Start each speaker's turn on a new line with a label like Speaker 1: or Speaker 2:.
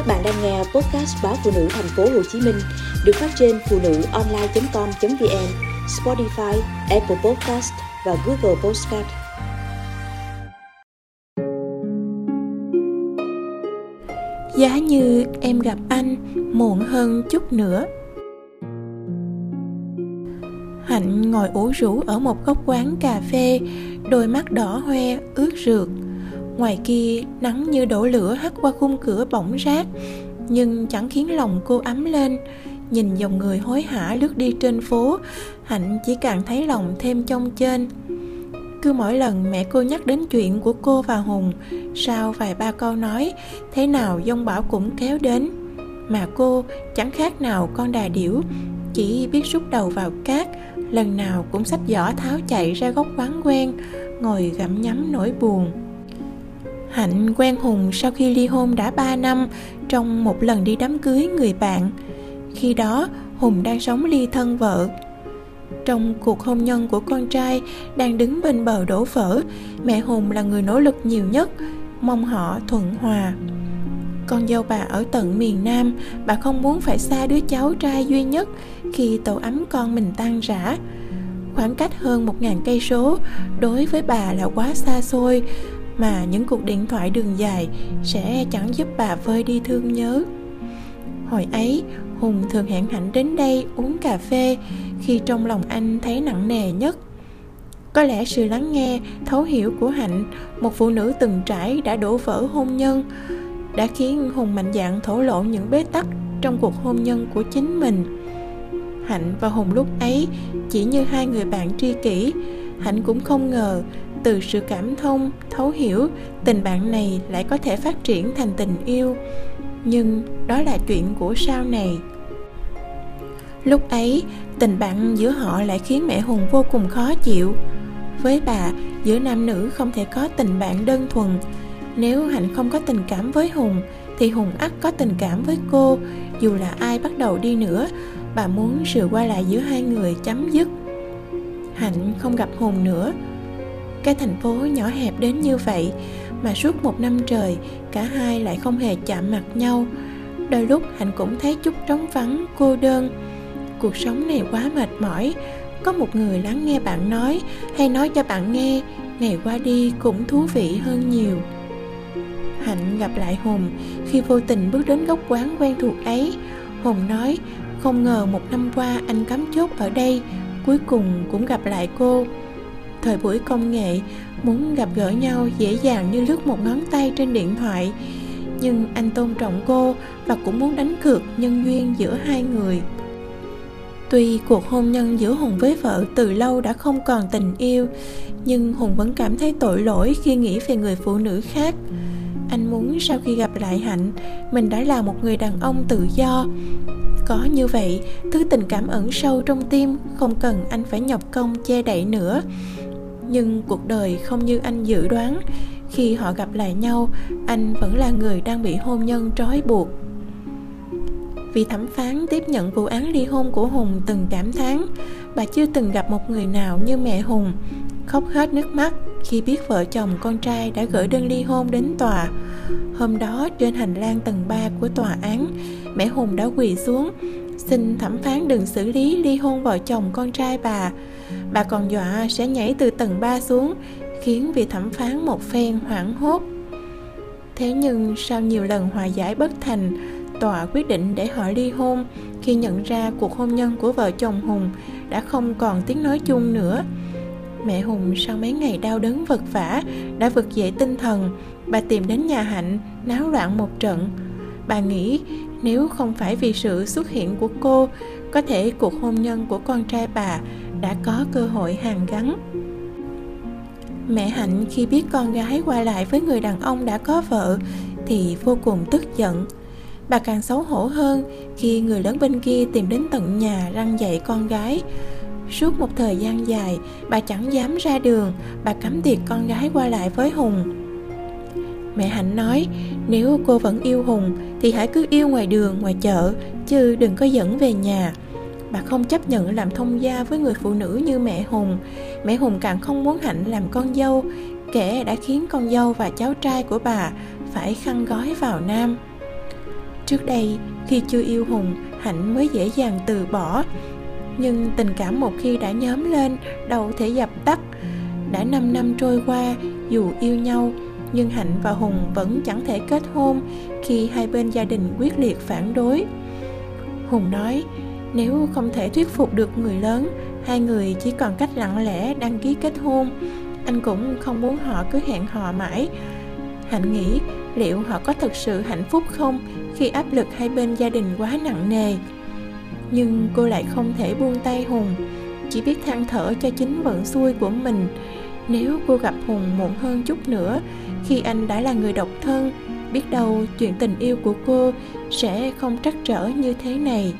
Speaker 1: Các bạn đang nghe podcast báo phụ nữ thành phố Hồ Chí Minh được phát trên phụ nữ online.com.vn, Spotify, Apple Podcast và Google Podcast.
Speaker 2: Giá như em gặp anh muộn hơn chút nữa. Hạnh ngồi ủ rũ ở một góc quán cà phê, đôi mắt đỏ hoe, ướt rượt ngoài kia, nắng như đổ lửa hắt qua khung cửa bỏng rát nhưng chẳng khiến lòng cô ấm lên. Nhìn dòng người hối hả lướt đi trên phố, hạnh chỉ càng thấy lòng thêm trong trên cứ mỗi lần mẹ cô nhắc đến chuyện của cô và hùng, sau vài ba câu nói, thế nào dông bão cũng kéo đến. Mà cô chẳng khác nào con đà điểu, chỉ biết rút đầu vào cát, lần nào cũng xách giỏ tháo chạy ra góc quán quen, ngồi gặm nhắm nỗi buồn. Hạnh quen Hùng sau khi ly hôn đã 3 năm trong một lần đi đám cưới người bạn. Khi đó, Hùng đang sống ly thân vợ. Trong cuộc hôn nhân của con trai đang đứng bên bờ đổ vỡ, mẹ Hùng là người nỗ lực nhiều nhất, mong họ thuận hòa. Con dâu bà ở tận miền Nam, bà không muốn phải xa đứa cháu trai duy nhất khi tổ ấm con mình tan rã. Khoảng cách hơn một ngàn cây số đối với bà là quá xa xôi mà những cuộc điện thoại đường dài sẽ chẳng giúp bà vơi đi thương nhớ. Hồi ấy, hùng thường hẹn hạnh đến đây uống cà phê khi trong lòng anh thấy nặng nề nhất. Có lẽ sự lắng nghe, thấu hiểu của hạnh, một phụ nữ từng trải đã đổ vỡ hôn nhân, đã khiến hùng mạnh dạn thổ lộ những bế tắc trong cuộc hôn nhân của chính mình. Hạnh và hùng lúc ấy chỉ như hai người bạn tri kỷ, hạnh cũng không ngờ từ sự cảm thông, thấu hiểu, tình bạn này lại có thể phát triển thành tình yêu. Nhưng đó là chuyện của sau này. Lúc ấy, tình bạn giữa họ lại khiến mẹ hùng vô cùng khó chịu. Với bà, giữa nam nữ không thể có tình bạn đơn thuần. Nếu hạnh không có tình cảm với hùng, thì hùng ắt có tình cảm với cô. Dù là ai bắt đầu đi nữa, bà muốn sự qua lại giữa hai người chấm dứt. Hạnh không gặp hùng nữa cái thành phố nhỏ hẹp đến như vậy mà suốt một năm trời, cả hai lại không hề chạm mặt nhau. Đôi lúc hạnh cũng thấy chút trống vắng, cô đơn. Cuộc sống này quá mệt mỏi. Có một người lắng nghe bạn nói, hay nói cho bạn nghe, ngày qua đi cũng thú vị hơn nhiều. Hạnh gặp lại hùng khi vô tình bước đến góc quán quen thuộc ấy. Hùng nói, không ngờ một năm qua anh cắm chốt ở đây, cuối cùng cũng gặp lại cô thời buổi công nghệ, muốn gặp gỡ nhau dễ dàng như lướt một ngón tay trên điện thoại. Nhưng anh tôn trọng cô và cũng muốn đánh cược nhân duyên giữa hai người. Tuy cuộc hôn nhân giữa hùng với vợ từ lâu đã không còn tình yêu, nhưng hùng vẫn cảm thấy tội lỗi khi nghĩ về người phụ nữ khác. Anh muốn sau khi gặp lại hạnh, mình đã là một người đàn ông tự do. Có như vậy, thứ tình cảm ẩn sâu trong tim, không cần anh phải nhọc công che đậy nữa nhưng cuộc đời không như anh dự đoán. Khi họ gặp lại nhau, anh vẫn là người đang bị hôn nhân trói buộc. Vì thẩm phán tiếp nhận vụ án ly hôn của hùng từng cảm thán, bà chưa từng gặp một người nào như mẹ hùng. Khóc hết nước mắt khi biết vợ chồng con trai đã gửi đơn ly hôn đến tòa. Hôm đó, trên hành lang tầng 3 của tòa án, mẹ hùng đã quỳ xuống, xin thẩm phán đừng xử lý ly hôn vợ chồng con trai bà bà còn dọa sẽ nhảy từ tầng 3 xuống, khiến vị thẩm phán một phen hoảng hốt. Thế nhưng sau nhiều lần hòa giải bất thành, tòa quyết định để họ ly hôn, khi nhận ra cuộc hôn nhân của vợ chồng hùng đã không còn tiếng nói chung nữa. Mẹ hùng sau mấy ngày đau đớn vật vả đã vực dậy tinh thần, bà tìm đến nhà hạnh, náo loạn một trận. Bà nghĩ nếu không phải vì sự xuất hiện của cô, có thể cuộc hôn nhân của con trai bà đã có cơ hội hàn gắn. Mẹ hạnh khi biết con gái qua lại với người đàn ông đã có vợ thì vô cùng tức giận. Bà càng xấu hổ hơn khi người lớn bên kia tìm đến tận nhà răng dạy con gái. Suốt một thời gian dài, bà chẳng dám ra đường, bà cấm tiệc con gái qua lại với hùng. Mẹ hạnh nói, nếu cô vẫn yêu hùng thì hãy cứ yêu ngoài đường, ngoài chợ, chứ đừng có dẫn về nhà bà không chấp nhận làm thông gia với người phụ nữ như mẹ hùng. Mẹ hùng càng không muốn hạnh làm con dâu, kẻ đã khiến con dâu và cháu trai của bà phải khăn gói vào nam. Trước đây, khi chưa yêu hùng, hạnh mới dễ dàng từ bỏ. Nhưng tình cảm một khi đã nhóm lên, đâu thể dập tắt. Đã 5 năm trôi qua, dù yêu nhau, nhưng hạnh và hùng vẫn chẳng thể kết hôn khi hai bên gia đình quyết liệt phản đối. Hùng nói nếu không thể thuyết phục được người lớn, hai người chỉ còn cách lặng lẽ đăng ký kết hôn. Anh cũng không muốn họ cứ hẹn hò mãi. Hạnh nghĩ, liệu họ có thực sự hạnh phúc không khi áp lực hai bên gia đình quá nặng nề? Nhưng cô lại không thể buông tay hùng, chỉ biết than thở cho chính vận xui của mình. Nếu cô gặp hùng muộn hơn chút nữa, khi anh đã là người độc thân, biết đâu chuyện tình yêu của cô sẽ không trắc trở như thế này.